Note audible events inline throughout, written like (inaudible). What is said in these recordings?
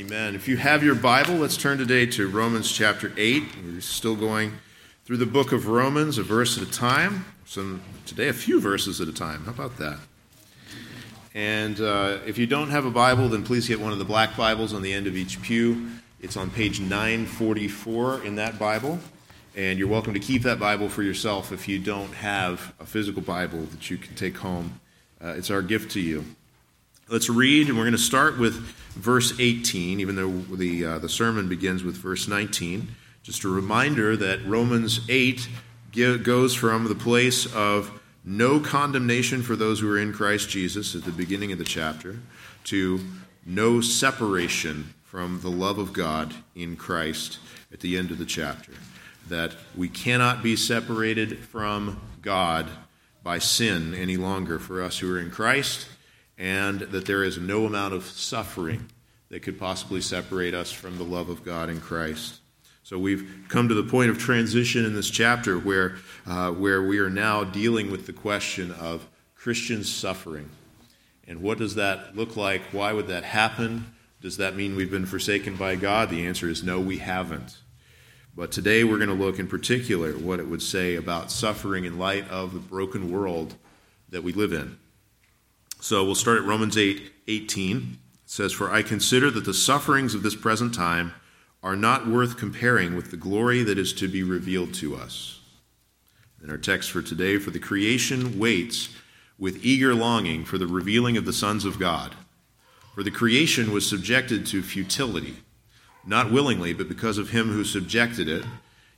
Amen. If you have your Bible, let's turn today to Romans chapter 8. We're still going through the book of Romans, a verse at a time. Some today, a few verses at a time. How about that? And uh, if you don't have a Bible, then please get one of the black Bibles on the end of each pew. It's on page 944 in that Bible. And you're welcome to keep that Bible for yourself if you don't have a physical Bible that you can take home. Uh, it's our gift to you. Let's read, and we're going to start with verse 18, even though the, uh, the sermon begins with verse 19. Just a reminder that Romans 8 goes from the place of no condemnation for those who are in Christ Jesus at the beginning of the chapter to no separation from the love of God in Christ at the end of the chapter. That we cannot be separated from God by sin any longer for us who are in Christ and that there is no amount of suffering that could possibly separate us from the love of God in Christ. So we've come to the point of transition in this chapter where, uh, where we are now dealing with the question of Christian suffering. And what does that look like? Why would that happen? Does that mean we've been forsaken by God? The answer is no, we haven't. But today we're going to look in particular what it would say about suffering in light of the broken world that we live in. So we'll start at Romans 8 18. It says, For I consider that the sufferings of this present time are not worth comparing with the glory that is to be revealed to us. And our text for today For the creation waits with eager longing for the revealing of the sons of God. For the creation was subjected to futility, not willingly, but because of him who subjected it,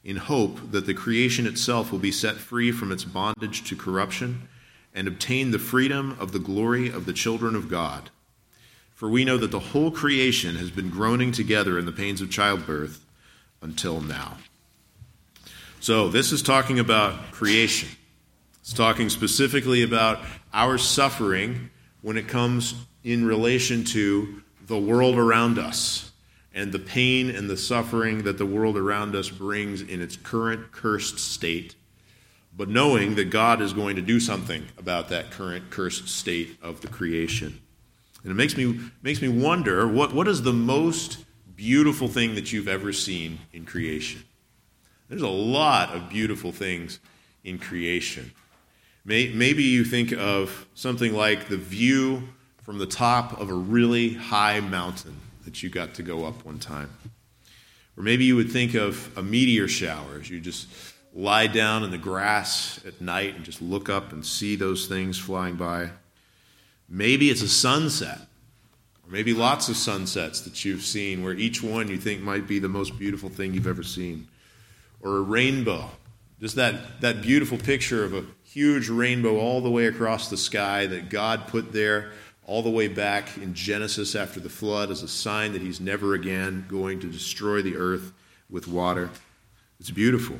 in hope that the creation itself will be set free from its bondage to corruption and obtain the freedom of the glory of the children of God. For we know that the whole creation has been groaning together in the pains of childbirth until now. So, this is talking about creation. It's talking specifically about our suffering when it comes in relation to the world around us and the pain and the suffering that the world around us brings in its current cursed state but knowing that God is going to do something about that current cursed state of the creation. And it makes me, makes me wonder what, what is the most beautiful thing that you've ever seen in creation? There's a lot of beautiful things in creation. Maybe you think of something like the view from the top of a really high mountain that you got to go up one time. Or maybe you would think of a meteor shower as you just lie down in the grass at night and just look up and see those things flying by. Maybe it's a sunset, or maybe lots of sunsets that you've seen where each one you think might be the most beautiful thing you've ever seen. Or a rainbow, just that, that beautiful picture of a huge rainbow all the way across the sky that God put there all the way back in Genesis after the flood as a sign that He's never again going to destroy the earth with water. It's beautiful.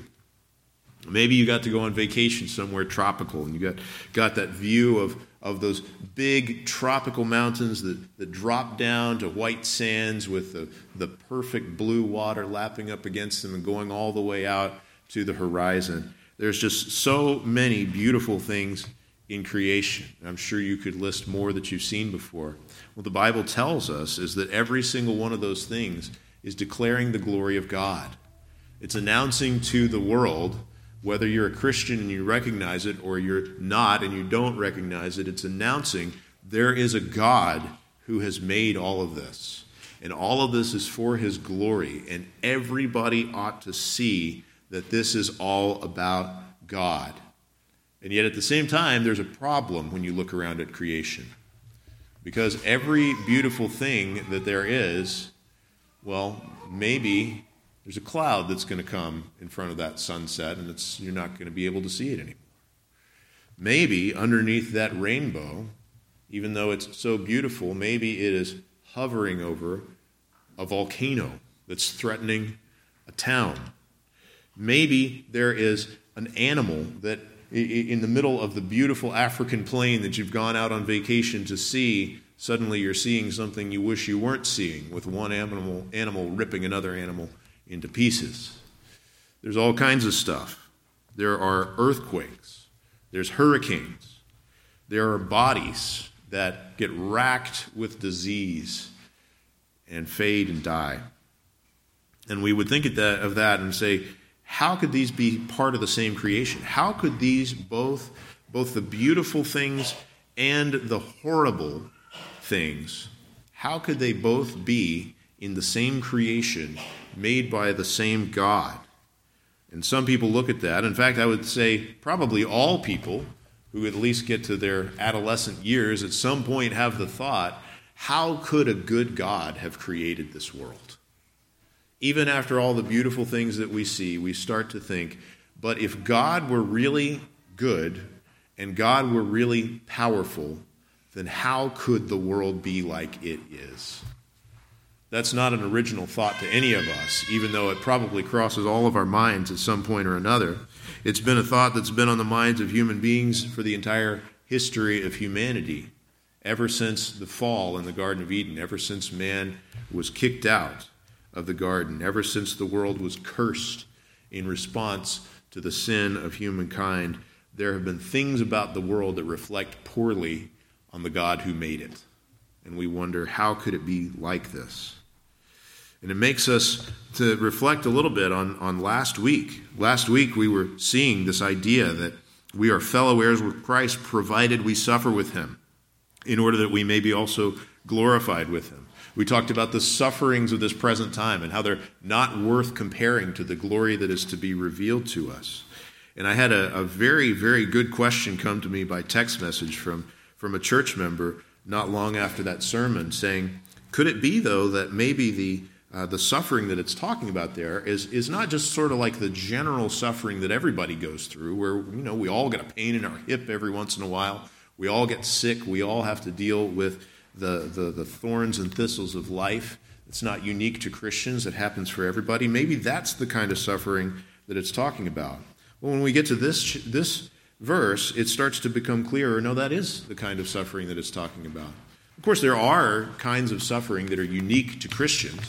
Maybe you got to go on vacation somewhere tropical and you got, got that view of, of those big tropical mountains that, that drop down to white sands with the, the perfect blue water lapping up against them and going all the way out to the horizon. There's just so many beautiful things in creation. I'm sure you could list more that you've seen before. What the Bible tells us is that every single one of those things is declaring the glory of God. It's announcing to the world whether you're a Christian and you recognize it or you're not and you don't recognize it, it's announcing there is a God who has made all of this. And all of this is for his glory. And everybody ought to see that this is all about God. And yet, at the same time, there's a problem when you look around at creation. Because every beautiful thing that there is, well, maybe there's a cloud that's going to come in front of that sunset, and it's, you're not going to be able to see it anymore. Maybe underneath that rainbow, even though it's so beautiful, maybe it is hovering over a volcano that's threatening a town. Maybe there is an animal that, in the middle of the beautiful African plain that you've gone out on vacation to see, suddenly you're seeing something you wish you weren't seeing, with one animal, animal ripping another animal into pieces. There's all kinds of stuff. There are earthquakes, there's hurricanes, there are bodies that get racked with disease. and fade and die. And we would think of that, of that and say, how could these be part of the same creation? How could these both, both the beautiful things and the horrible things, how could they both be in the same creation made by the same God? And some people look at that. In fact, I would say probably all people who at least get to their adolescent years at some point have the thought how could a good God have created this world? Even after all the beautiful things that we see, we start to think, but if God were really good and God were really powerful, then how could the world be like it is? That's not an original thought to any of us, even though it probably crosses all of our minds at some point or another. It's been a thought that's been on the minds of human beings for the entire history of humanity ever since the fall in the Garden of Eden, ever since man was kicked out of the garden, ever since the world was cursed in response to the sin of humankind, there have been things about the world that reflect poorly on the God who made it. And we wonder, how could it be like this? And it makes us to reflect a little bit on, on last week. Last week, we were seeing this idea that we are fellow heirs with Christ, provided we suffer with him in order that we may be also glorified with him. We talked about the sufferings of this present time and how they're not worth comparing to the glory that is to be revealed to us. And I had a, a very, very good question come to me by text message from, from a church member not long after that sermon saying, Could it be, though, that maybe the uh, the suffering that it's talking about there is, is not just sort of like the general suffering that everybody goes through, where you know we all get a pain in our hip every once in a while, we all get sick. We all have to deal with the, the, the thorns and thistles of life. It's not unique to Christians, it happens for everybody. Maybe that's the kind of suffering that it's talking about. Well, when we get to this, this verse, it starts to become clearer no, that is the kind of suffering that it's talking about. Of course, there are kinds of suffering that are unique to Christians.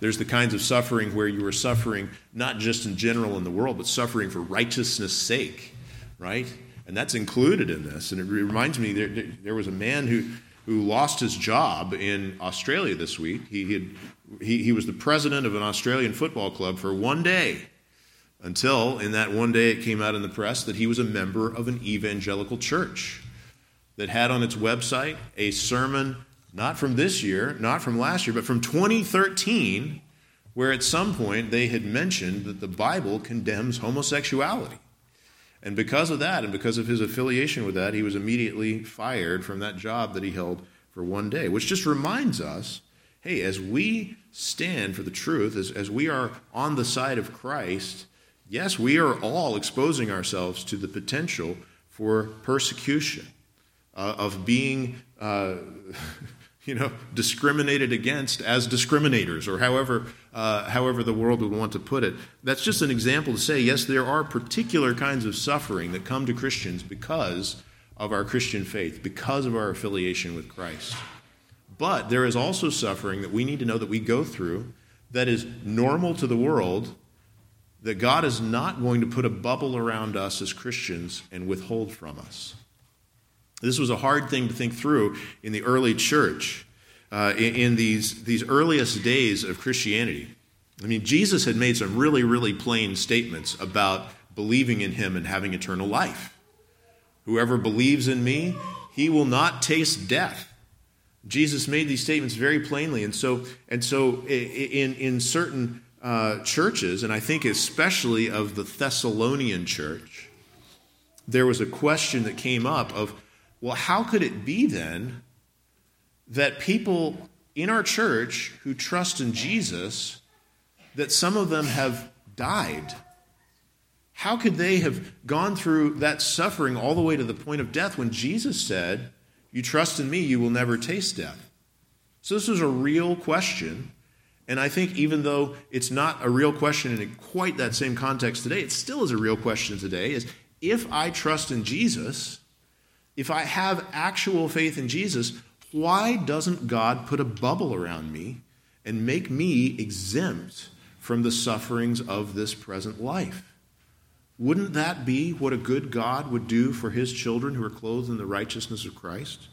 There's the kinds of suffering where you are suffering not just in general in the world, but suffering for righteousness' sake, right? and that's included in this. And it reminds me there, there was a man who, who lost his job in Australia this week. He, had, he, he was the president of an Australian football club for one day until, in that one day, it came out in the press that he was a member of an evangelical church that had on its website a sermon not from this year, not from last year, but from 2013, where at some point they had mentioned that the Bible condemns homosexuality. And because of that, and because of his affiliation with that, he was immediately fired from that job that he held for one day, which just reminds us hey, as we stand for the truth, as, as we are on the side of Christ, yes, we are all exposing ourselves to the potential for persecution, uh, of being. Uh, (laughs) you know, discriminated against as discriminators, or however, uh, however the world would want to put it. That's just an example to say, yes, there are particular kinds of suffering that come to Christians because of our Christian faith, because of our affiliation with Christ. But there is also suffering that we need to know that we go through that is normal to the world, that God is not going to put a bubble around us as Christians and withhold from us. This was a hard thing to think through in the early church, uh, in, in these, these earliest days of Christianity. I mean, Jesus had made some really, really plain statements about believing in him and having eternal life. Whoever believes in me, he will not taste death. Jesus made these statements very plainly. And so, and so in, in certain uh, churches, and I think especially of the Thessalonian church, there was a question that came up of well, how could it be then that people in our church who trust in Jesus, that some of them have died? How could they have gone through that suffering all the way to the point of death when Jesus said, You trust in me, you will never taste death? So, this was a real question. And I think even though it's not a real question in quite that same context today, it still is a real question today is if I trust in Jesus, if I have actual faith in Jesus, why doesn't God put a bubble around me and make me exempt from the sufferings of this present life? Wouldn't that be what a good God would do for his children who are clothed in the righteousness of Christ?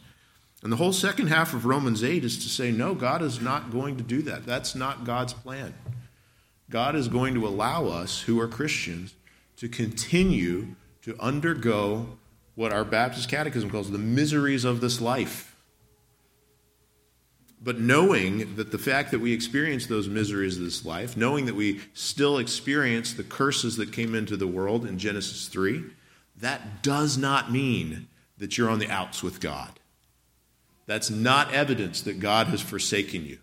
And the whole second half of Romans 8 is to say, no, God is not going to do that. That's not God's plan. God is going to allow us who are Christians to continue to undergo what our Baptist Catechism calls the miseries of this life. But knowing that the fact that we experience those miseries of this life, knowing that we still experience the curses that came into the world in Genesis 3, that does not mean that you're on the outs with God. That's not evidence that God has forsaken you.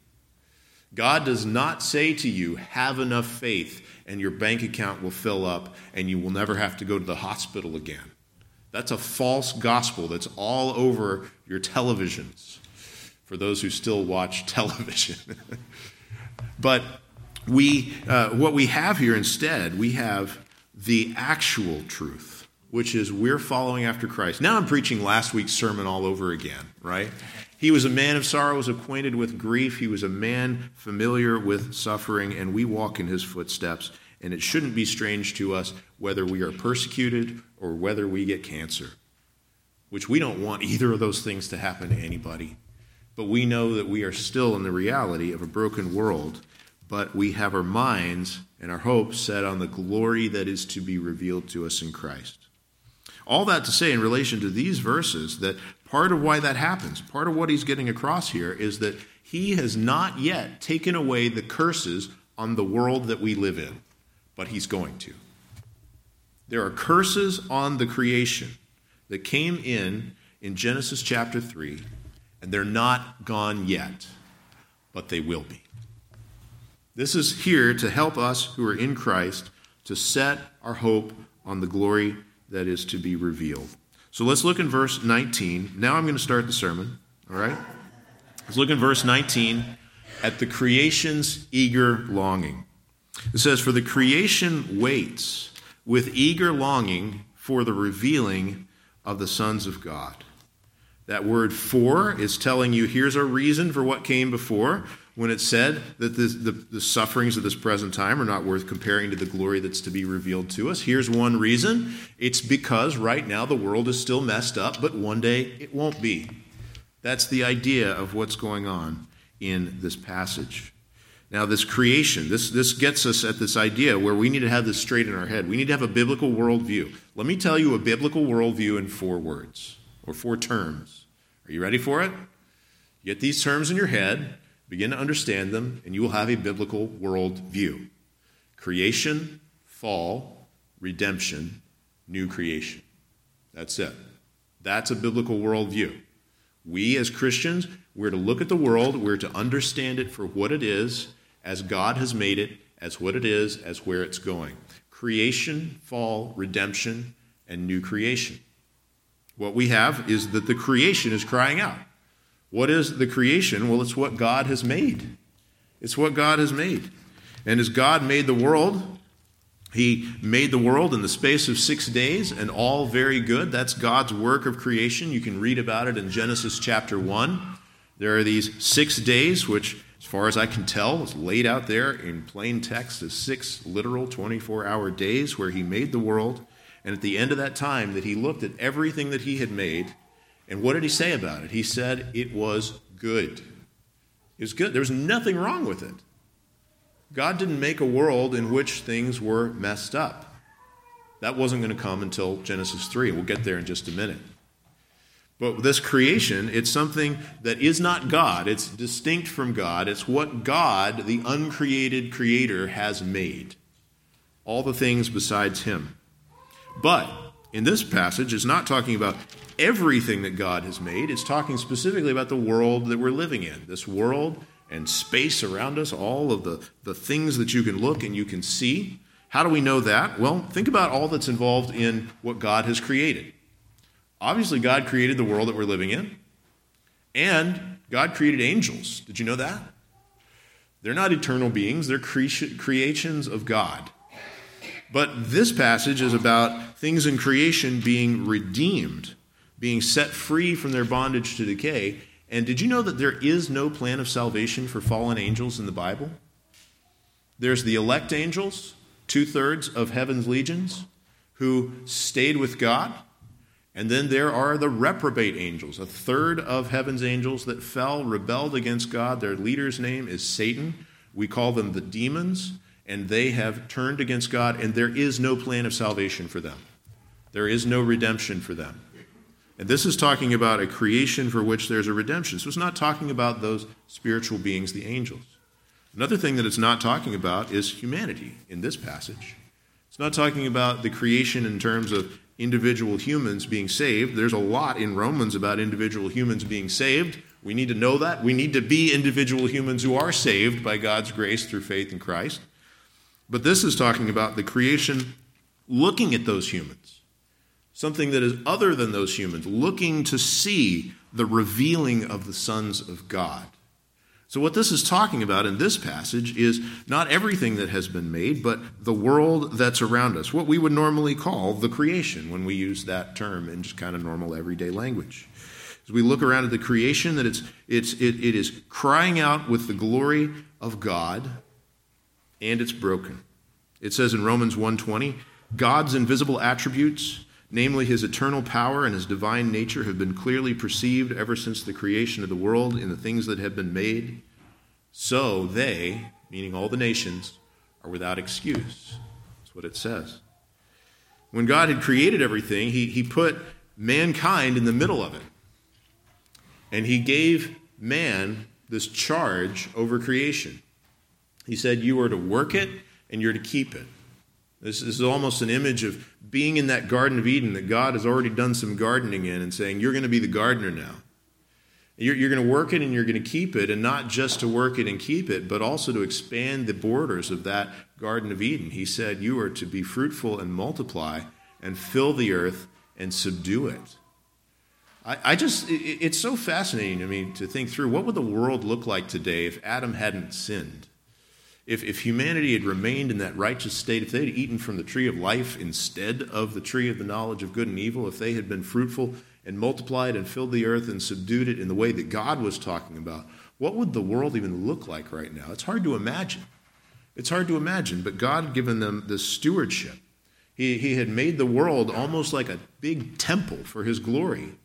God does not say to you, have enough faith and your bank account will fill up and you will never have to go to the hospital again. That's a false gospel that's all over your televisions for those who still watch (laughs) television. but we, uh, what we have here instead, we have the actual truth, which is we're following after Christ. Now I'm preaching last week's sermon all over again, right? He was a man of sorrows, acquainted with grief. He was a man familiar with suffering, and we walk in his footsteps. And it shouldn't be strange to us whether we are persecuted or whether we get cancer, which we don't want either of those things to happen to anybody. But we know that we are still in the reality of a broken world, but we have our minds and our hopes set on the glory that is to be revealed to us in Christ. All that to say, in relation to these verses, that Part of why that happens, part of what he's getting across here, is that he has not yet taken away the curses on the world that we live in, but he's going to. There are curses on the creation that came in in Genesis chapter 3, and they're not gone yet, but they will be. This is here to help us who are in Christ to set our hope on the glory that is to be revealed. So let's look in verse 19. Now I'm going to start the sermon, all right? Let's look in verse 19 at the creation's eager longing. It says, For the creation waits with eager longing for the revealing of the sons of God. That word for is telling you here's a reason for what came before when it said that the, the, the, sufferings of this present time are not worth comparing to the glory that's to be revealed to us. Here's one reason it's because right now the world is still messed up, but one day it won't be. That's the idea of what's going on in this passage. Now, this creation, this, this gets us at this idea where we need to have this straight in our head. We need to have a biblical worldview. Let me tell you a biblical worldview in four words or four terms. Are you ready for it? Get these terms in your head. Begin to understand them, and you will have a biblical world view creation, fall, redemption, new creation. That's it. That's a biblical worldview. We as Christians, we're to look at the world, we're to understand it for what it is, as God has made it, as what it is, as where it's going. Creation, fall, redemption, and new creation. What we have is that the creation is crying out. What is the creation? Well, it's what God has made. It's what God has made. And as God made the world, He made the world in the space of six days, and all very good. That's God's work of creation. You can read about it in Genesis chapter 1. There are these six days, which, as far as I can tell, is laid out there in plain text as six literal 24 hour days where He made the world. And at the end of that time, that He looked at everything that He had made and what did he say about it? He said it was good. It was good. There was nothing wrong with it. God didn't make a world in which things were messed up. That wasn't going to come until Genesis 3. We'll get there in just a minute. But this creation, it's something that is not God. It's distinct from God. It's what God, the uncreated creator, has made. All the things besides Him. But in this passage, it's not talking about everything that God has made. It's talking specifically about the world that we're living in. This world and space around us, all of the, the things that you can look and you can see. How do we know that? Well, think about all that's involved in what God has created. Obviously, God created the world that we're living in, and God created angels. Did you know that? They're not eternal beings, they're cre- creations of God. But this passage is about things in creation being redeemed being set free from their bondage to decay. And did you know that there is no plan of salvation for fallen angels in the Bible? There's the elect angels, two thirds of heaven's legions, who stayed with God. And then there are the reprobate angels, a third of heaven's angels that fell, rebelled against God. Their leader's name is Satan. We call them the demons, and they have turned against God, and there is no plan of salvation for them. There is no redemption for them. And this is talking about a creation for which there's a redemption. So it's not talking about those spiritual beings, the angels. Another thing that it's not talking about is humanity in this passage. It's not talking about the creation in terms of individual humans being saved. There's a lot in Romans about individual humans being saved. We need to know that. We need to be individual humans who are saved by God's grace through faith in Christ. But this is talking about the creation looking at those humans, something that is other than those humans, looking to see the revealing of the sons of God. So, what this is talking about in this passage is not everything that has been made, but the world that's around us, what we would normally call the creation when we use that term in just kind of normal everyday language. As we look around at the creation, that it's, it's, it, it is crying out with the glory of God, and it's broken. It says in Romans 1:20, God's invisible attributes, namely his eternal power and his divine nature, have been clearly perceived ever since the creation of the world in the things that have been made. So they, meaning all the nations, are without excuse. That's what it says. When God had created everything, he, he put mankind in the middle of it. And he gave man this charge over creation. He said, You are to work it and you're to keep it. This, is almost an image of being in that Garden of Eden that God has already done some gardening in and saying, You're going to be the gardener now. You're, you're going to work it and you're going to keep it, and not just to work it and keep it, but also to expand the borders of that Garden of Eden. He said, You are to be fruitful and multiply and fill the earth and subdue it. I, I just, it, it's so fascinating to me to think through what would the world look like today if Adam hadn't sinned? If, if humanity had remained in that righteous state, if they had eaten from the tree of life instead of the tree of the knowledge of good and evil, if they had been fruitful and multiplied and filled the earth and subdued it in the way that God was talking about, what would the world even look like right now? It's hard to imagine. It's hard to imagine, but God had given them this stewardship. He, he had made the world almost like a big temple for his glory,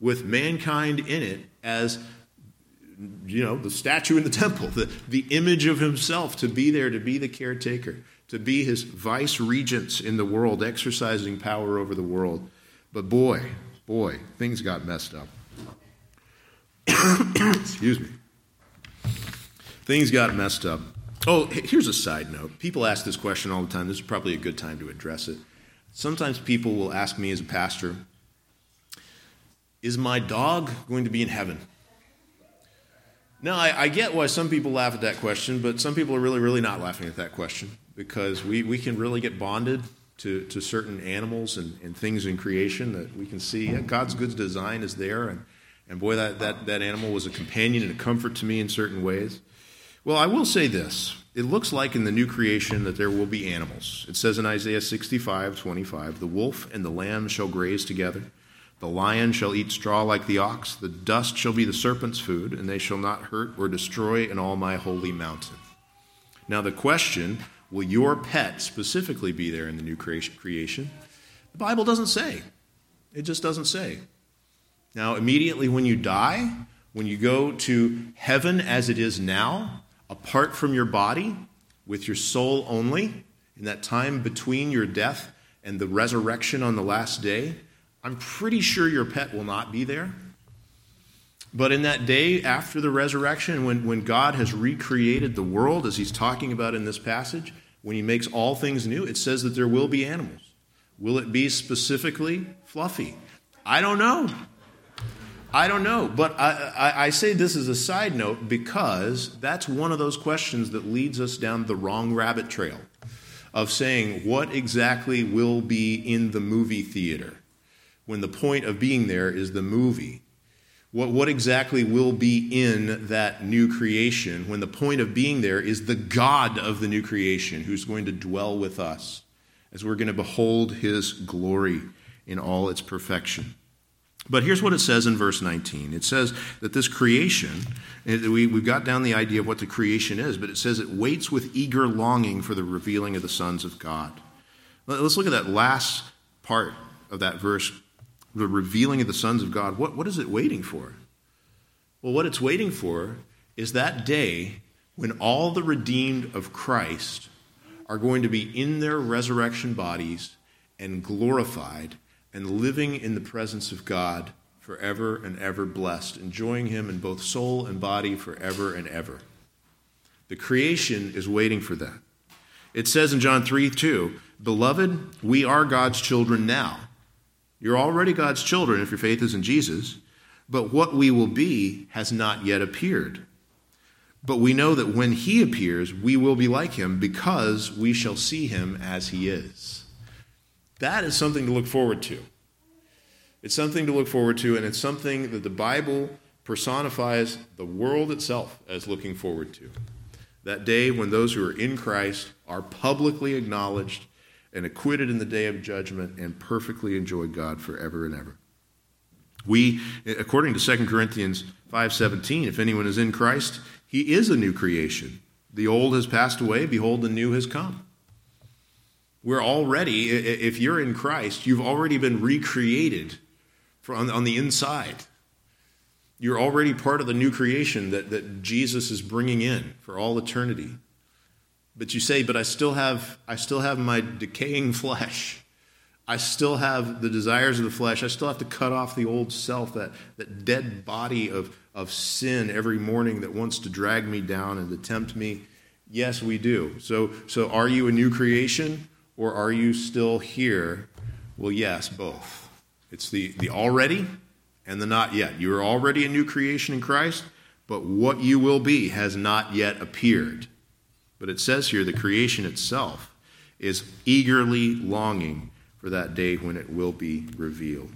with mankind in it as you know, the statue in the temple, the, the image of himself to be there, to be the caretaker, to be his vice regents in the world, exercising power over the world. But boy, boy, things got messed up. (coughs) Excuse me. Things got messed up. Oh, here's a side note. People ask this question all the time. This is probably a good time to address it. Sometimes people will ask me as a pastor, Is my dog going to be in heaven? Now, I, I, get why some people laugh at that question, but some people are really, really not laughing at that question because we, we can really get bonded to, to certain animals and, and things in creation that we can see. Yeah, God's good design is there, and, and boy, that, that, that animal was a companion and a comfort to me in certain ways. Well, I will say this. It looks like in the new creation that there will be animals. It says in Isaiah 65 25, the wolf and the lamb shall graze together. The lion shall eat straw like the ox, the dust shall be the serpent's food, and they shall not hurt or destroy in all my holy mountain. Now, the question will your pet specifically be there in the new creation? The Bible doesn't say. It just doesn't say. Now, immediately when you die, when you go to heaven as it is now, apart from your body, with your soul only, in that time between your death and the resurrection on the last day, I'm pretty sure your pet will not be there. But in that day after the resurrection, when, when God has recreated the world, as he's talking about in this passage, when he makes all things new, it says that there will be animals. Will it be specifically fluffy? I don't know. I don't know. But I, I, I, say this as a side note because that's one of those questions that leads us down the wrong rabbit trail of saying what exactly will be in the movie theater when the point of being there is the movie? What, what exactly will be in that new creation when the point of being there is the God of the new creation who's going to dwell with us as we're going to behold his glory in all its perfection? But here's what it says in verse 19. It says that this creation, we, we've got down the idea of what the creation is, but it says it waits with eager longing for the revealing of the sons of God. Let's look at that last part of that verse the revealing of the sons of God, what, what is it waiting for? Well, what it's waiting for is that day when all the redeemed of Christ are going to be in their resurrection bodies and glorified and living in the presence of God forever and ever blessed, enjoying Him in both soul and body forever and ever. The creation is waiting for that. It says in John 3 2, Beloved, we are God's children now. You're already God's children if your faith is in Jesus, but what we will be has not yet appeared. But we know that when he appears, we will be like him because we shall see him as he is. That is something to look forward to. It's something to look forward to, and it's something that the Bible personifies the world itself as looking forward to. That day when those who are in Christ are publicly acknowledged and acquitted in the day of judgment and perfectly enjoy God forever and ever. We, according to 2 Corinthians 5:17, if anyone is in Christ, he is a new creation. The old has passed away, behold the new has come. We're already, if you're in Christ, you've already been recreated on the inside. You're already part of the new creation that, that Jesus is bringing in for all eternity. But you say, but I still have, I still have my decaying flesh. I still have the desires of the flesh. I still have to cut off the old self, that, that dead body of, of sin every morning that wants to drag me down and to tempt me. Yes, we do. So, so are you a new creation or are you still here? Well, yes, both. It's the, the already and the not yet. You are already a new creation in Christ, but what you will be has not yet appeared. But it says here the creation itself is eagerly longing for that day when it will be revealed.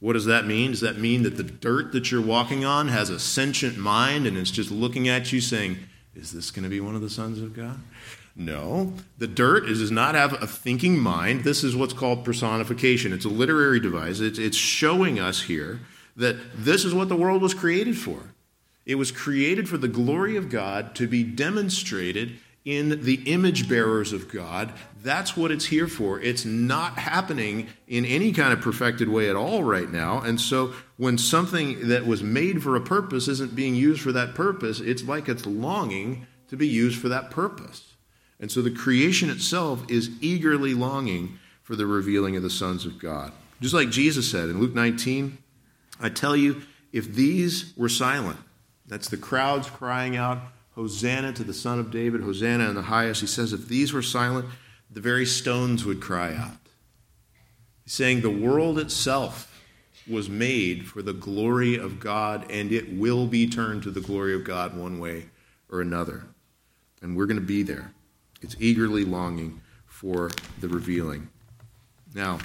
What does that mean? Does that mean that the dirt that you're walking on has a sentient mind and it's just looking at you saying, Is this going to be one of the sons of God? No. The dirt does not have a thinking mind. This is what's called personification. It's a literary device. It's, it's showing us here that this is what the world was created for. It was created for the glory of God to be demonstrated in the image bearers of God. That's what it's here for. It's not happening in any kind of perfected way at all right now. And so when something that was made for a purpose isn't being used for that purpose, it's like it's longing to be used for that purpose. And so the creation itself is eagerly longing for the revealing of the sons of God. Just like Jesus said in Luke 19, I tell you, if these were silent, that's the crowds crying out, Hosanna to the Son of David, Hosanna in the highest. He says, if these were silent, the very stones would cry out. He's saying the world itself was made for the glory of God, and it will be turned to the glory of God one way or another. And we're going to be there. It's eagerly longing for the revealing. Now,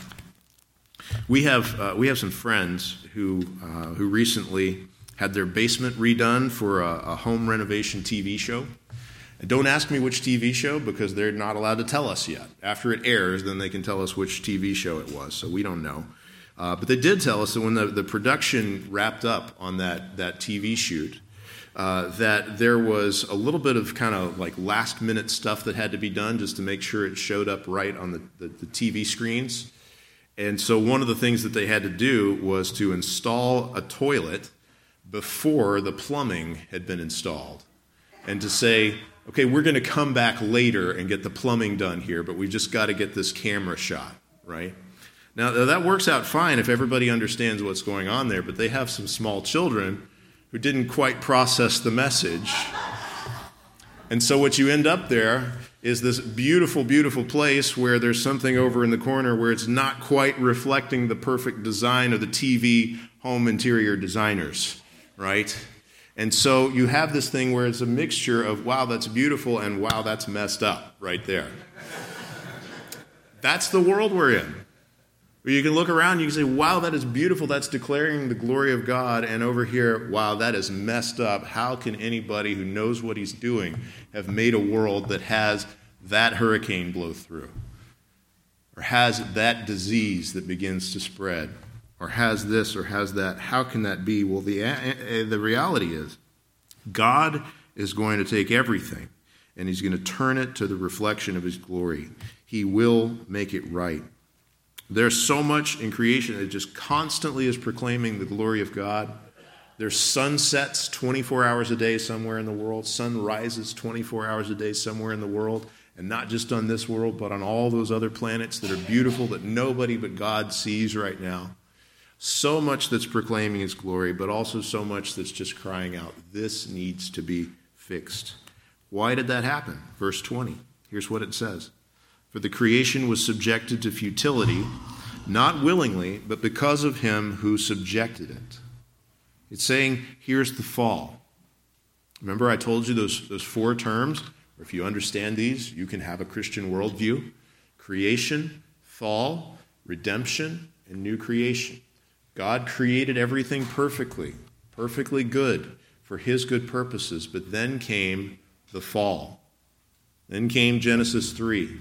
we have, uh, we have some friends who, uh, who recently had their basement redone for a, a home renovation TV show. Don't ask me which TV show because they're not allowed to tell us yet. After it airs, then they can tell us which TV show it was, so we don't know. Uh, but they did tell us that when the, the production wrapped up on that, that TV shoot, uh, that there was a little bit of kind of like last minute stuff that had to be done just to make sure it showed up right on the, the, the TV screens. And so one of the things that they had to do was to install a toilet before the plumbing had been installed and to say, okay, we're going to come back later and get the plumbing done here, but we've just got to get this camera shot, right? Now, that works out fine if everybody understands what's going on there, but they have some small children who didn't quite process the message. And so, what you end up there is this beautiful, beautiful place where there's something over in the corner where it's not quite reflecting the perfect design of the TV home interior designers right? And so you have this thing where it's a mixture of, wow, that's beautiful, and wow, that's messed up right there. that's the world we're in. Where you can look around, you can say, wow, that is beautiful, that's declaring the glory of God, and over here, wow, that is messed up. How can anybody who knows what he's doing have made a world that has that hurricane blow through? Or has that disease that begins to spread? Or has this or has that. How can that be? Well, the, the reality is God is going to take everything and he's going to turn it to the reflection of his glory. He will make it right. There's so much in creation that just constantly is proclaiming the glory of God. There's sunsets 24 hours a day somewhere in the world, sun rises 24 hours a day somewhere in the world, and not just on this world, but on all those other planets that are beautiful that nobody but God sees right now. So much that's proclaiming His glory, but also so much that's just crying out, this needs to be fixed. Why did that happen? Verse 20. Here's what it says For the creation was subjected to futility, not willingly, but because of Him who subjected it it's saying, here's the fall. Remember, I told you those, those four terms? If you understand these, you can have a Christian worldview creation, fall, redemption, and new creation. God created everything perfectly, perfectly good for his good purposes, but then came the fall. Then came Genesis 3.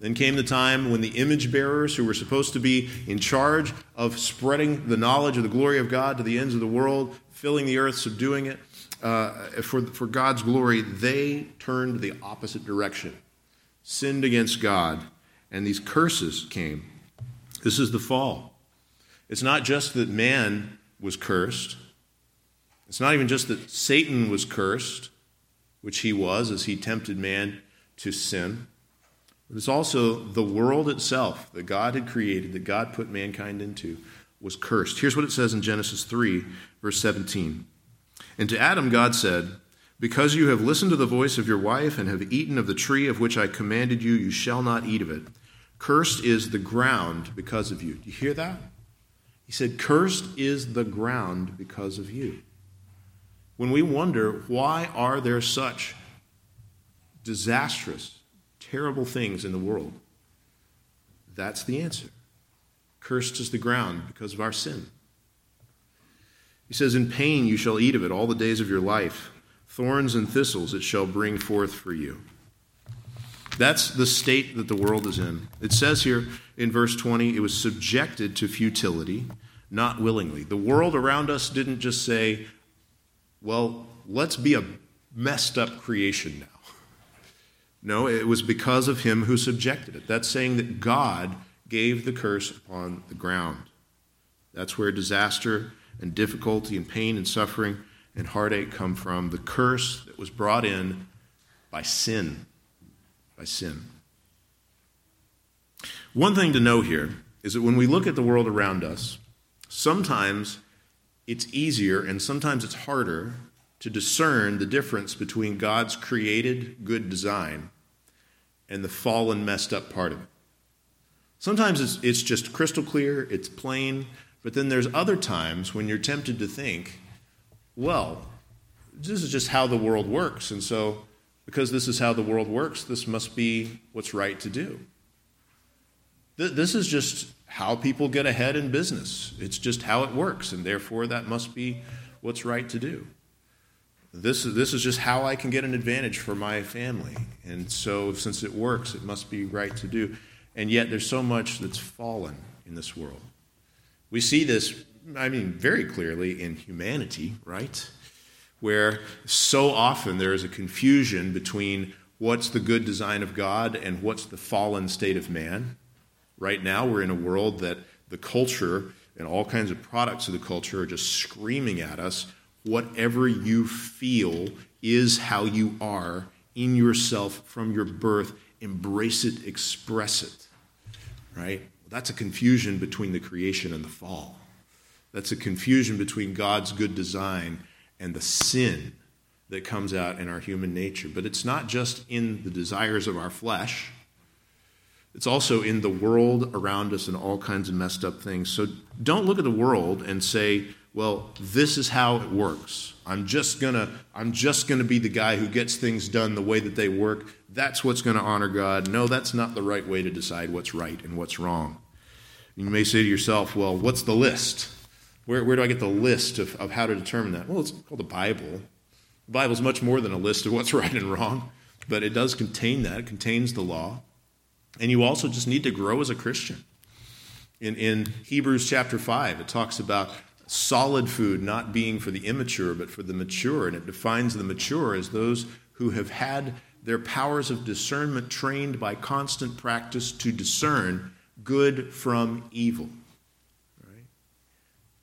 Then came the time when the image bearers, who were supposed to be in charge of spreading the knowledge of the glory of God to the ends of the world, filling the earth, subduing it uh, for, for God's glory, they turned the opposite direction, sinned against God, and these curses came. This is the fall. It's not just that man was cursed, it's not even just that Satan was cursed, which he was as he tempted man to sin. But it's also the world itself that God had created, that God put mankind into, was cursed. Here's what it says in Genesis 3, verse 17. And to Adam, God said, Because you have listened to the voice of your wife and have eaten of the tree of which I commanded you, you shall not eat of it. Cursed is the ground because of you. Do you hear that? He said, Cursed is the ground because of you. When we wonder, why are there such disastrous terrible things in the world? That's the answer. Cursed is the ground because of our sin. He says, In pain you shall eat of it all the days of your life. Thorns and thistles it shall bring forth for you. That's the state that the world is in. It says here in verse 20, it was subjected to futility, not willingly. The world around us didn't just say, well, let's be a messed up creation now. No, it was because of him who subjected it. That's saying that God gave the curse upon the ground. That's where disaster and difficulty and pain and suffering and heartache come from. The curse that was brought in by sin. By sin. One thing to know here is that when we look at the world around us, sometimes it's easier and sometimes it's harder to discern the difference between God's created good design and the fallen, messed up part of it. Sometimes it's, it's just crystal clear, it's plain, but then there's other times when you're tempted to think, well, this is just how the world works, and so because this is how the world works, this must be what's right to do. This is just how people get ahead in business. It's just how it works, and therefore that must be what's right to do. This, is, this is just how I can get an advantage for my family. And so, since it works, it must be right to do. And yet, there's so much that's fallen in this world. We see this, I mean, very clearly in humanity, right? Where so often there is a confusion between what's the good design of God and what's the fallen state of man. Right now, we're in a world that the culture and all kinds of products of the culture are just screaming at us whatever you feel is how you are in yourself from your birth. Embrace it, express it. Right? That's a confusion between the creation and the fall. That's a confusion between God's good design and the sin that comes out in our human nature. But it's not just in the desires of our flesh, it's also in the world around us and all kinds of messed up things. So don't look at the world and say, well, this is how it works. I'm just gonna, I'm just gonna be the guy who gets things done the way that they work. That's what's gonna honor God. No, that's not the right way to decide what's right and what's wrong. You may say to yourself, well, what's the list? Where, where do I get the list of, of how to determine that? Well, it's called the Bible. The Bible is much more than a list of what's (laughs) right and wrong, but it does contain that. It contains the law. And you also just need to grow as a Christian. In, in Hebrews chapter 5, it talks about solid food not being for the immature, but for the mature. And it defines the mature as those who have had their powers of discernment trained by constant practice to discern good from evil.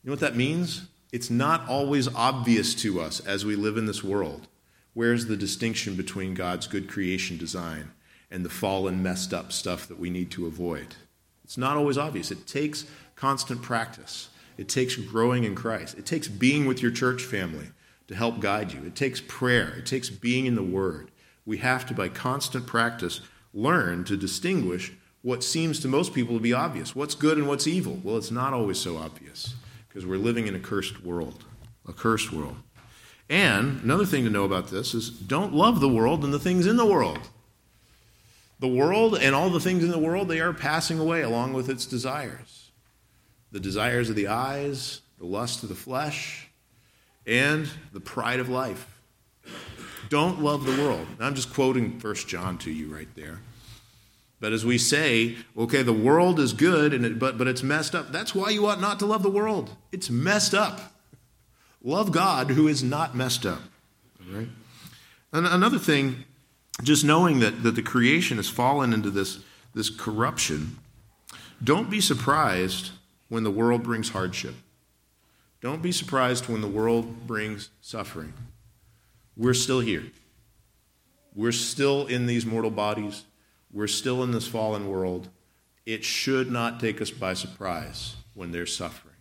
You know what that means? It's not always obvious to us as we live in this world. Where's the distinction between God's good creation design and the fallen, messed up stuff that we need to avoid? It's not always obvious. It takes constant practice. It takes growing in Christ. It takes being with your church family to help guide you. It takes prayer. It takes being in the Word. We have to, by constant practice, learn to distinguish what seems to most people to be obvious. What's good and what's evil? Well, it's not always so obvious because we're living in a cursed world. A cursed world. And another thing to know about this is don't love the world and the things in the world. The world and all the things in the world, they are passing away along with its desires. The desires of the eyes, the lust of the flesh, and the pride of life. Don't love the world. I'm just quoting First John to you right there. But as we say, okay, the world is good, and it, but, but it's messed up. That's why you ought not to love the world. It's messed up. Love God who is not messed up. Right? And another thing, just knowing that, that the creation has fallen into this, this corruption, don't be surprised when the world brings hardship. Don't be surprised when the world brings suffering. We're still here. We're still in these mortal bodies. We're still in this fallen world. It should not take us by surprise when there's suffering.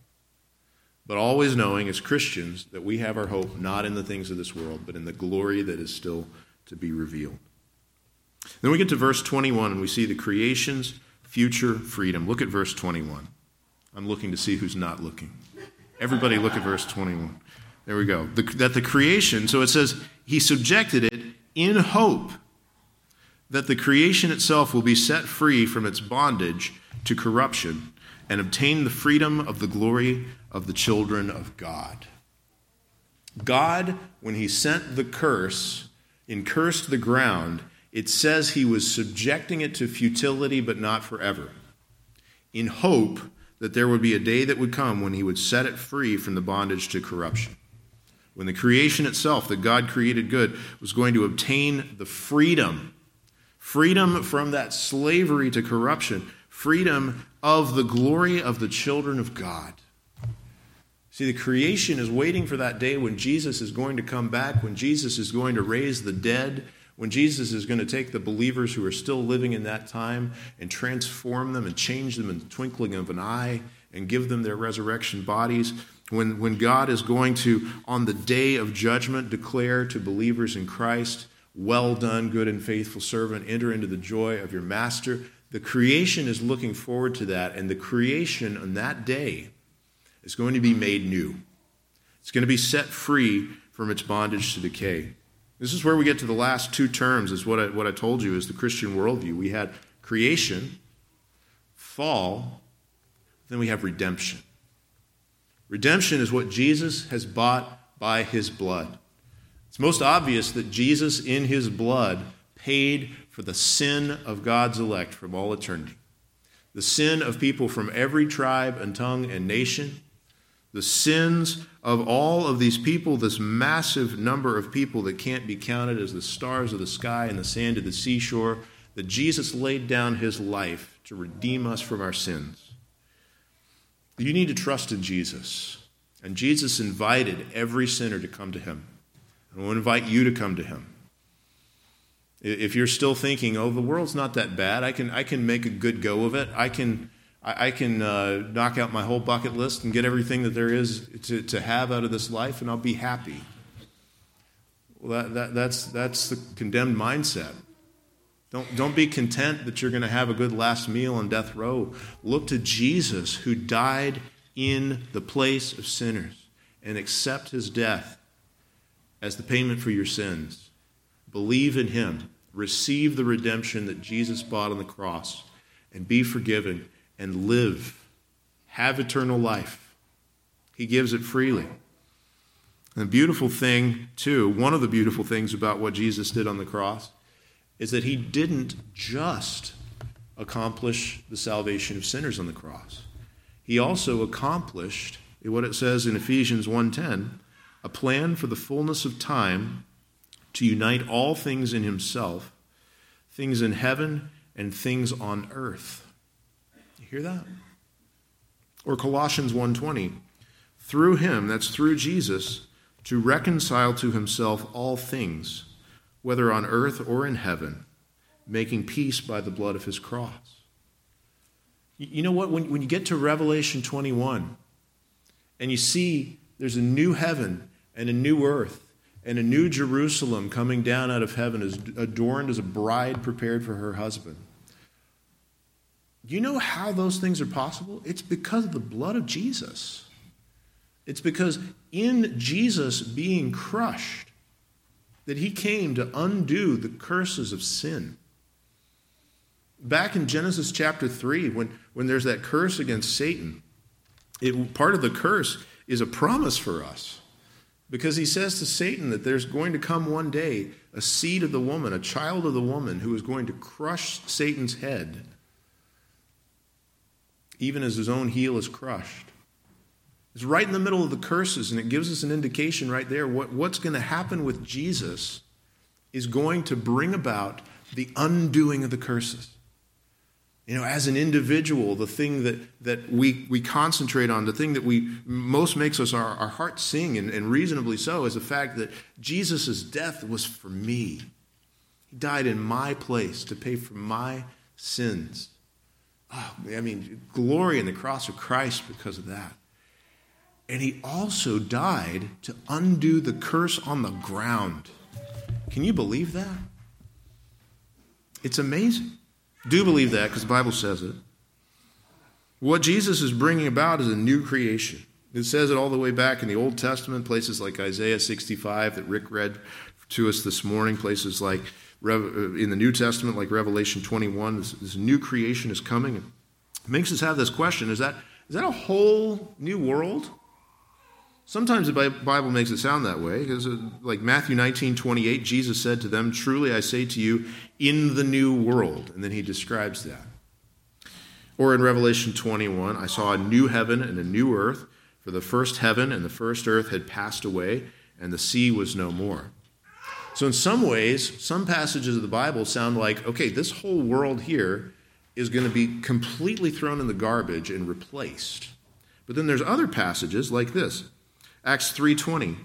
But always knowing as Christians that we have our hope not in the things of this world, but in the glory that is still to be revealed. Then we get to verse 21 and we see the creation's future freedom. Look at verse 21. I'm looking to see who's not looking. Everybody look at verse 21. There we go. The, that the creation, so it says, he subjected it in hope that the creation itself will be set free from its bondage to corruption and obtain the freedom of the glory of the children of God. God, when he sent the curse and cursed the ground, it says he was subjecting it to futility, but not forever, in hope that there would be a day that would come when he would set it free from the bondage to corruption when the creation itself that God created good was going to obtain the freedom freedom from that slavery to corruption, freedom of the glory of the children of God. See, the creation is waiting for that day when Jesus is going to come back, when Jesus is going to raise the dead, when Jesus is going to take the believers who are still living in that time and transform them and change them in the twinkling of an eye and give them their resurrection bodies when, when God is going to, on the day of judgment, declare to believers in Christ, Well done, good and faithful servant, enter into the joy of your master. The creation is looking forward to that, and the creation on that day is going to be made new. It's going to be set free from its bondage to decay. This is where we get to the last two terms, is what I, what I told you is the Christian worldview. We had creation, fall, then we have redemption. Redemption is what Jesus has bought by his blood. It's most obvious that Jesus, in his blood, paid for the sin of God's elect from all eternity. The sin of people from every tribe and tongue and nation. The sins of all of these people, this massive number of people that can't be counted as the stars of the sky and the sand of the seashore, that Jesus laid down his life to redeem us from our sins. You need to trust in Jesus. And Jesus invited every sinner to come to him. And I will invite you to come to him. If you're still thinking, oh, the world's not that bad, I can, I can make a good go of it, I can, I, I can uh, knock out my whole bucket list and get everything that there is to, to have out of this life, and I'll be happy. Well, that, that, that's, that's the condemned mindset. Don't, don't be content that you're going to have a good last meal on death row. Look to Jesus, who died in the place of sinners, and accept his death as the payment for your sins. Believe in him. Receive the redemption that Jesus bought on the cross, and be forgiven and live. Have eternal life. He gives it freely. And the beautiful thing, too, one of the beautiful things about what Jesus did on the cross is that he didn't just accomplish the salvation of sinners on the cross. He also accomplished what it says in Ephesians 1:10, a plan for the fullness of time to unite all things in himself, things in heaven and things on earth. You hear that? Or Colossians 1:20, through him, that's through Jesus, to reconcile to himself all things, whether on earth or in heaven, making peace by the blood of his cross. You know what? When, when you get to Revelation 21 and you see there's a new heaven and a new earth and a new Jerusalem coming down out of heaven, as adorned as a bride prepared for her husband. Do you know how those things are possible? It's because of the blood of Jesus. It's because in Jesus being crushed that he came to undo the curses of sin. Back in Genesis chapter 3, when, when there's that curse against Satan, it, part of the curse is a promise for us. Because he says to Satan that there's going to come one day a seed of the woman, a child of the woman, who is going to crush Satan's head, even as his own heel is crushed. It's right in the middle of the curses, and it gives us an indication right there. What, what's going to happen with Jesus is going to bring about the undoing of the curses. You know, as an individual, the thing that, that we, we concentrate on, the thing that we most makes us our, our hearts sing, and, and reasonably so, is the fact that Jesus' death was for me. He died in my place to pay for my sins. Oh, I mean, glory in the cross of Christ because of that. And he also died to undo the curse on the ground. Can you believe that? It's amazing. Do believe that because the Bible says it. What Jesus is bringing about is a new creation. It says it all the way back in the Old Testament, places like Isaiah 65 that Rick read to us this morning, places like uh, in the New Testament, like Revelation 21. This, this new creation is coming. It makes us have this question is that, is that a whole new world? Sometimes the Bible makes it sound that way, because uh, like Matthew 19, 28, Jesus said to them, Truly I say to you, in the new world. And then he describes that. Or in Revelation 21, I saw a new heaven and a new earth, for the first heaven and the first earth had passed away, and the sea was no more. So, in some ways, some passages of the Bible sound like, okay, this whole world here is going to be completely thrown in the garbage and replaced. But then there's other passages like this Acts 3:20,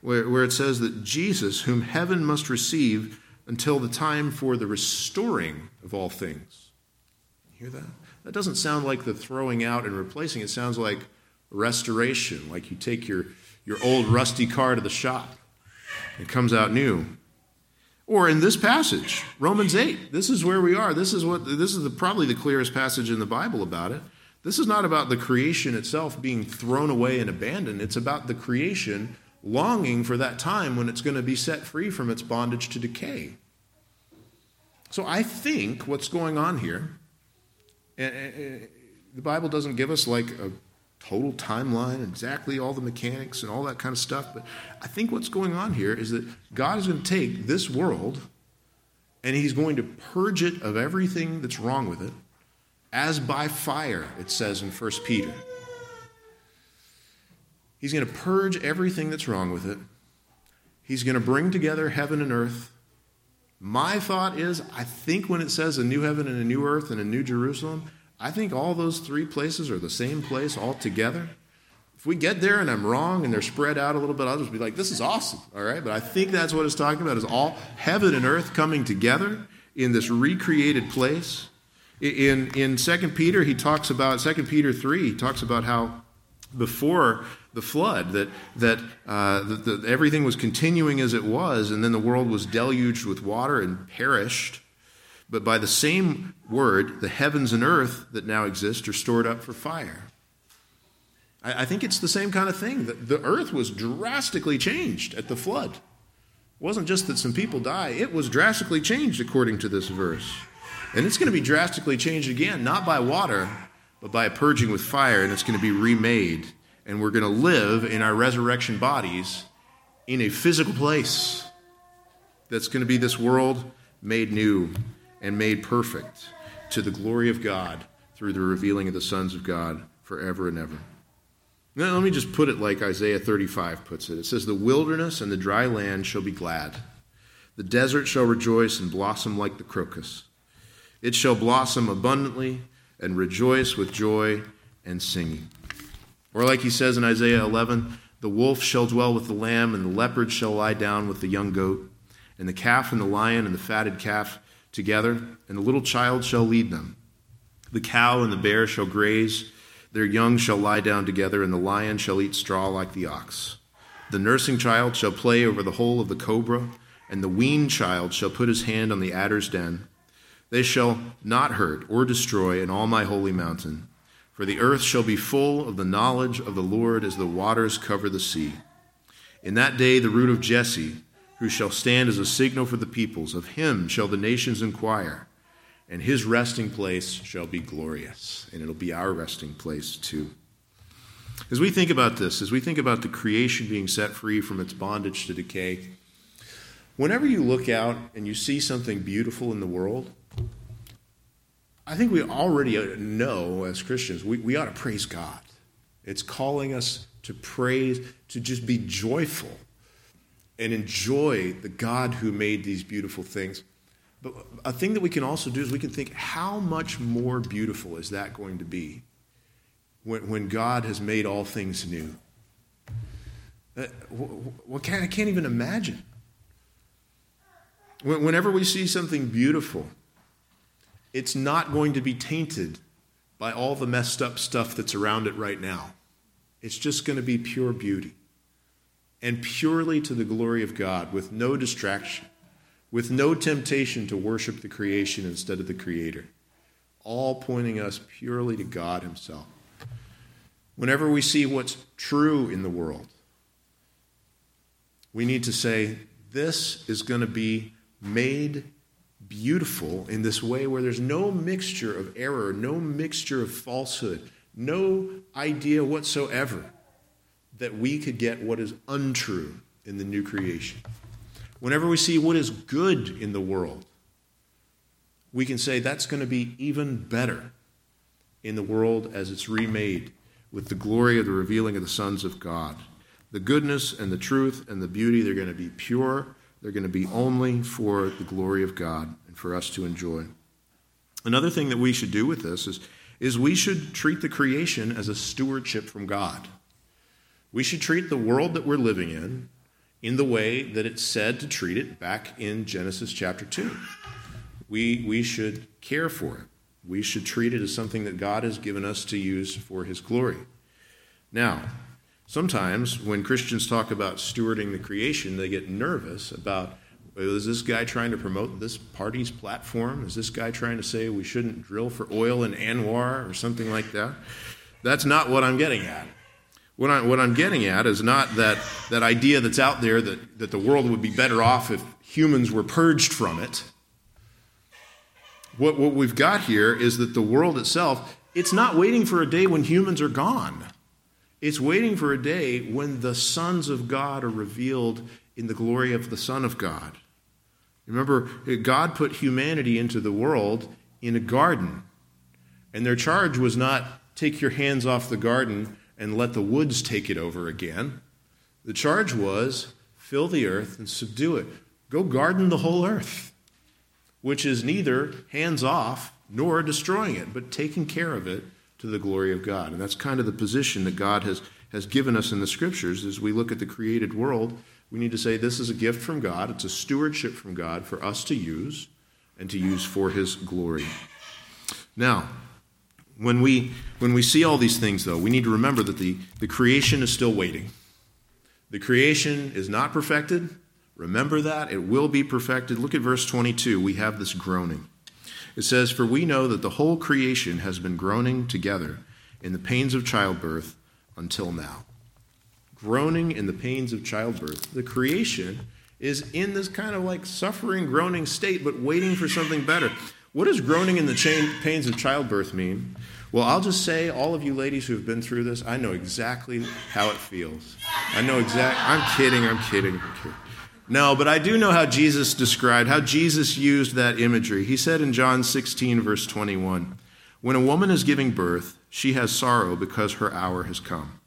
where, where it says that Jesus, whom heaven must receive until the time for the restoring of all things. You hear that? That doesn't sound like the throwing out and replacing. It sounds like restoration, like you take your, your old rusty car to the shop. It comes out new. Or in this passage, Romans 8, this is where we are. This is what this is the, probably the clearest passage in the Bible about it. This is not about the creation itself being thrown away and abandoned. It's about the creation longing for that time when it's going to be set free from its bondage to decay. So I think what's going on here, eh, eh, eh, the Bible doesn't give us like a total timeline, exactly all the mechanics and all that kind of stuff, but I think what's going on here is that God is going to take this world and He's going to purge it of everything that's wrong with it as by fire, it says in 1 Peter. He's going to purge everything that's wrong with it. He's going to bring together heaven and earth. My thought is, I think when it says a new heaven and a new earth and a new Jerusalem, I think all those three places are the same place all together. If we get there and I'm wrong and they're spread out a little bit, I'll just be like, this is awesome, all right? But I think that's what it's talking about is all heaven and earth coming together in this recreated place. In, in 2 Peter, he talks about, 2 Peter 3, he talks about how before the flood, that, that, uh, that, that everything was continuing as it was, and then the world was deluged with water and perished. But by the same word, the heavens and earth that now exist are stored up for fire. I, I think it's the same kind of thing. The, the earth was drastically changed at the flood. It wasn't just that some people die, it was drastically changed according to this verse. And it's going to be drastically changed again, not by water, but by a purging with fire, and it's going to be remade. And we're going to live in our resurrection bodies in a physical place that's going to be this world made new and made perfect to the glory of God through the revealing of the sons of God forever and ever. Now, let me just put it like Isaiah 35 puts it. It says, The wilderness and the dry land shall be glad. The desert shall rejoice and blossom like the crocus. It shall blossom abundantly and rejoice with joy and singing. Or, like he says in Isaiah 11, the wolf shall dwell with the lamb, and the leopard shall lie down with the young goat, and the calf and the lion and the fatted calf together, and the little child shall lead them. The cow and the bear shall graze, their young shall lie down together, and the lion shall eat straw like the ox. The nursing child shall play over the hole of the cobra, and the weaned child shall put his hand on the adder's den. They shall not hurt or destroy in all my holy mountain, for the earth shall be full of the knowledge of the Lord as the waters cover the sea. In that day, the root of Jesse, who shall stand as a signal for the peoples, of him shall the nations inquire, and his resting place shall be glorious, and it'll be our resting place too. As we think about this, as we think about the creation being set free from its bondage to decay, whenever you look out and you see something beautiful in the world, I think we already know as Christians, we, we ought to praise God. It's calling us to praise, to just be joyful and enjoy the God who made these beautiful things. But a thing that we can also do is we can think, how much more beautiful is that going to be when, when God has made all things new? Uh, can, I can't even imagine. Whenever we see something beautiful, it's not going to be tainted by all the messed up stuff that's around it right now. It's just going to be pure beauty and purely to the glory of God with no distraction, with no temptation to worship the creation instead of the Creator, all pointing us purely to God Himself. Whenever we see what's true in the world, we need to say, This is going to be made beautiful in this way where there's no mixture of error, no mixture of falsehood, no idea whatsoever that we could get what is untrue in the new creation. Whenever we see what is good in the world, we can say that's going to be even better in the world as it's remade with the glory of the revealing of the sons of God. The goodness and the truth and the beauty, they're going to be pure they're going to be only for the glory of God and for us to enjoy. Another thing that we should do with this is, is we should treat the creation as a stewardship from God. We should treat the world that we're living in in the way that it's said to treat it back in Genesis chapter 2. We, we should care for it. We should treat it as something that God has given us to use for His glory. Now, Sometimes when Christians talk about stewarding the creation, they get nervous about is this guy trying to promote this party's platform? Is this guy trying to say we shouldn't drill for oil in ANWR or something like that? That's not what I'm getting at. What, I, I'm getting at is not that, that idea that's out there that, that the world would be better off if humans were purged from it. What, what we've got here is that the world itself, it's not waiting for a day when humans are gone. It's waiting for a day when the sons of God are revealed in the glory of the Son of God. Remember, God put humanity into the world in a garden, and their charge was not take your hands off the garden and let the woods take it over again. The charge was fill the earth and subdue it. Go garden the whole earth, which is neither hands off nor destroying it, but taking care of it to the glory of God. And that's kind of the position that God has, has given us in the scriptures as we look at the created world. We need to say this is a gift from God, it's a stewardship from God for us to use and to use for his glory. Now, when we when we see all these things though, we need to remember that the, the creation is still waiting. The creation is not perfected. Remember that. It will be perfected. Look at verse 22. We have this groaning. It says, For we know that the whole creation has been groaning together in the pains of childbirth until now. Groaning in the pains of childbirth. The creation is in this kind of like suffering, groaning state, but waiting for something better. What does groaning in the chain, pains of childbirth mean? Well, I'll just say, all of you ladies who have been through this, I know exactly how it feels. I know exactly. I'm kidding. I'm kidding. I'm kidding. No, but I do know how Jesus described, how Jesus used that imagery. He said in John 16, verse 21, When a woman is giving birth, she has sorrow because her hour has come.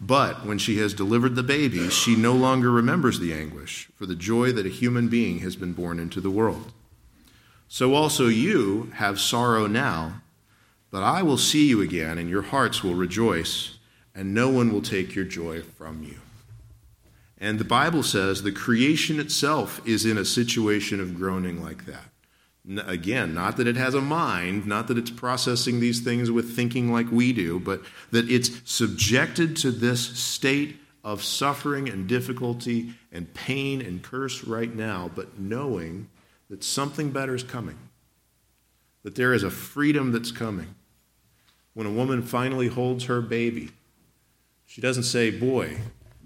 But when she has delivered the baby, she no longer remembers the anguish for the joy that a human being has been born into the world. So also you have sorrow now, But I will see you again, and your hearts will rejoice, and no one will take your joy from you. And the Bible says the creation itself is in a situation of groaning like that. Again, not that it has a mind, not that it's processing these things with thinking like we do, but that it's subjected to this state of suffering and difficulty and pain and curse right now, but knowing that something better is coming, that there is a freedom that's coming. When a woman finally holds her baby, she doesn't say, Boy,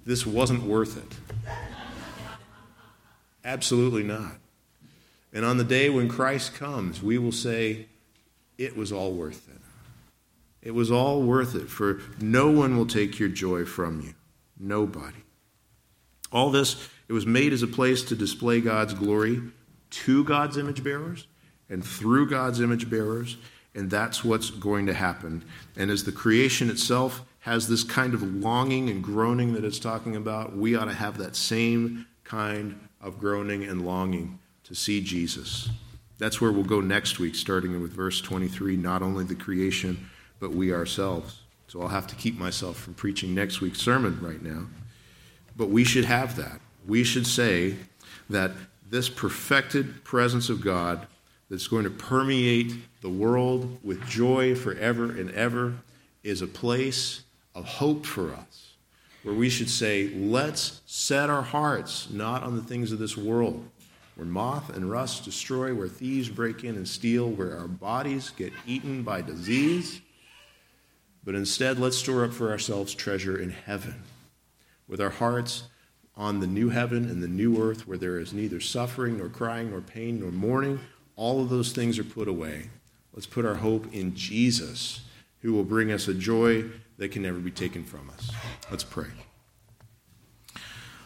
this wasn't worth it. Absolutely not. And on the day when Christ comes, we will say, It was all worth it. It was all worth it, for no one will take your joy from you. Nobody. All this, it was made as a place to display God's glory to God's image bearers and through God's image bearers, and that's what's going to happen. And as the creation itself has this kind of longing and groaning that it's talking about, we ought to have that same kind of groaning and longing to see Jesus. That's where we'll go next week, starting with verse 23 not only the creation, but we ourselves. So I'll have to keep myself from preaching next week's sermon right now. But we should have that. We should say that this perfected presence of God that's going to permeate the world with joy forever and ever is a place of hope for us, where we should say, let's set our hearts not on the things of this world, where moth and rust destroy, where thieves break in and steal, where our bodies get eaten by disease. But instead, let's store up for ourselves treasure in heaven, with our hearts on the new heaven and the new earth, where there is neither suffering, nor crying, nor pain, nor mourning. All of those things are put away. Let's put our hope in Jesus, who will bring us a joy that can never be taken from us. Let's pray.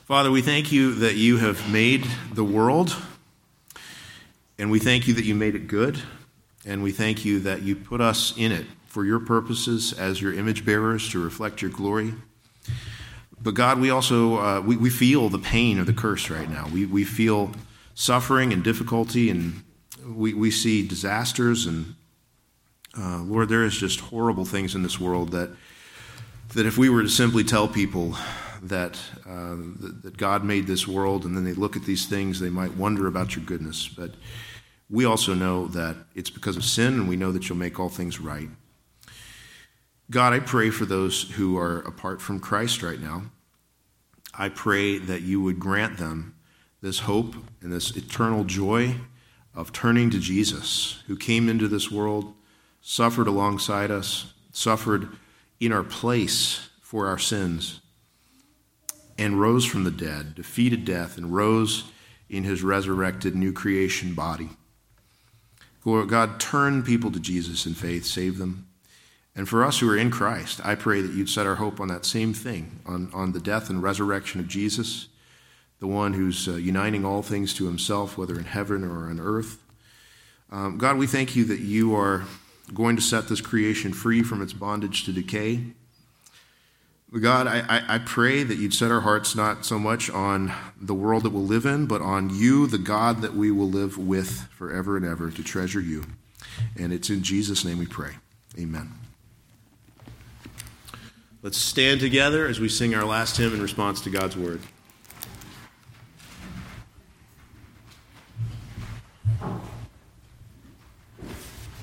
Father, we thank you that you have made the world, and we thank you that you made it good, and we thank you that you put us in it for your purposes as your image bearers to reflect your glory. But God, we also uh, we, we feel the pain of the curse right now. We, we feel suffering and difficulty, and we, we see disasters. And uh, Lord, there is just horrible things in this world that that if we were to simply tell people that, uh, that God made this world and then they look at these things, they might wonder about your goodness. But we also know that it's because of sin, and we know that you'll make all things right. God, I pray for those who are apart from Christ right now. I pray that you would grant them this hope and this eternal joy of turning to Jesus, who came into this world, suffered alongside us, suffered in our place for our sins, and rose from the dead, defeated death, and rose in his resurrected new creation body. God, turn people to Jesus in faith, save them. And for us who are in Christ, I pray that you'd set our hope on that same thing, on, on the death and resurrection of Jesus, the one who's uh, uniting all things to himself, whether in heaven or on earth. Um, God, we thank you that you are going to set this creation free from its bondage to decay. God, I, I, pray that you'd set our hearts not so much on the world that we'll live in, but on you, the God that we will live with forever and ever, to treasure you. And it's in Jesus' name we pray. Amen. Let's stand together as we sing our last hymn in response to God's word.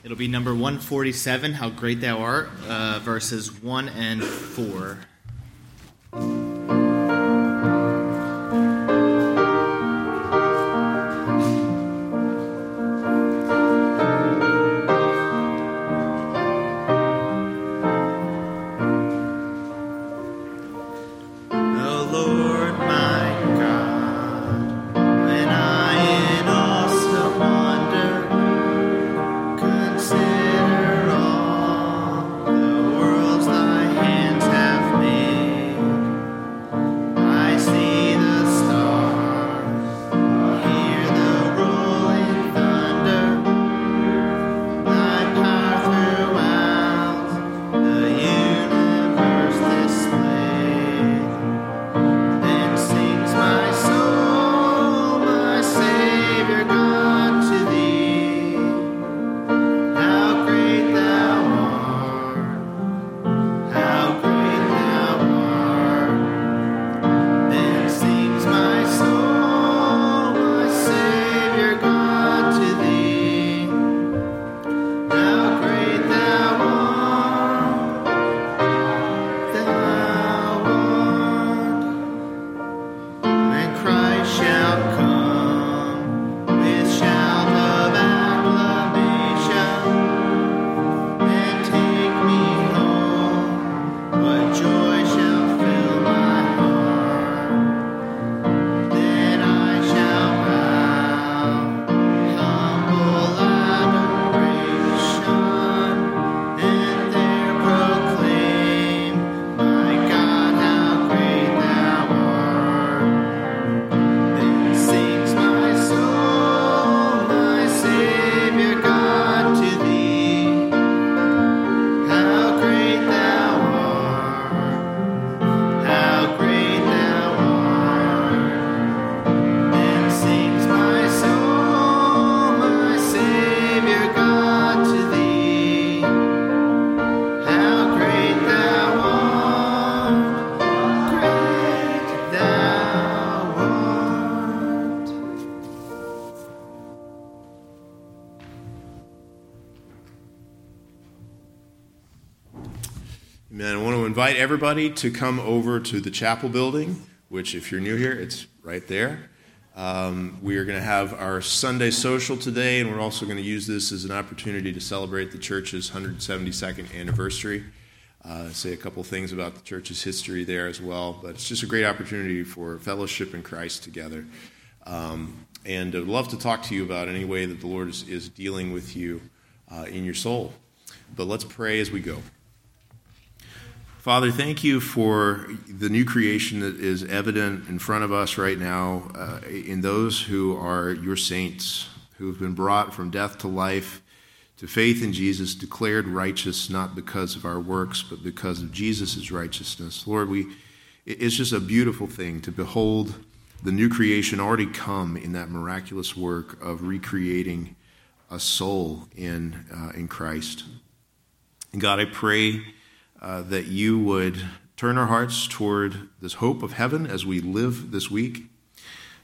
It'll be number 147, How Great Thou Art, uh, verses 1 and 4. Invite everybody to come over to the chapel building, which, if you're new here, it's right there. Um, we are going to have our Sunday social today, and we're also going to use this as an opportunity to celebrate the church's 172nd anniversary. Uh, say a couple things about the church's history there as well, but it's just a great opportunity for fellowship in Christ together. Um, and I'd love to talk to you about any way that the Lord is, is dealing with you uh, in your soul. But let's pray as we go. Father, thank you for the new creation that is evident in front of us right now uh, in those who are your saints, who have been brought from death to life, to faith in Jesus, declared righteous not because of our works, but because of Jesus' righteousness. Lord, we, it's just a beautiful thing to behold the new creation already come in that miraculous work of recreating a soul in, uh, in Christ. And God, I pray uh, that you would turn our hearts toward this hope of heaven as we live this week.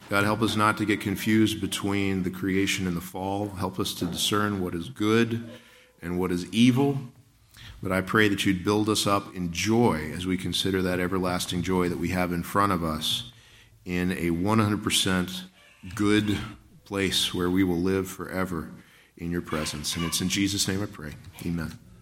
God, help us not to get confused between the creation and the fall. Help us to discern what is good and what is evil. But I pray that you'd build us up in joy as we consider that everlasting joy that we have in front of us in a 100% good place where we will live forever in your presence. And it's in Jesus' name I pray. Amen.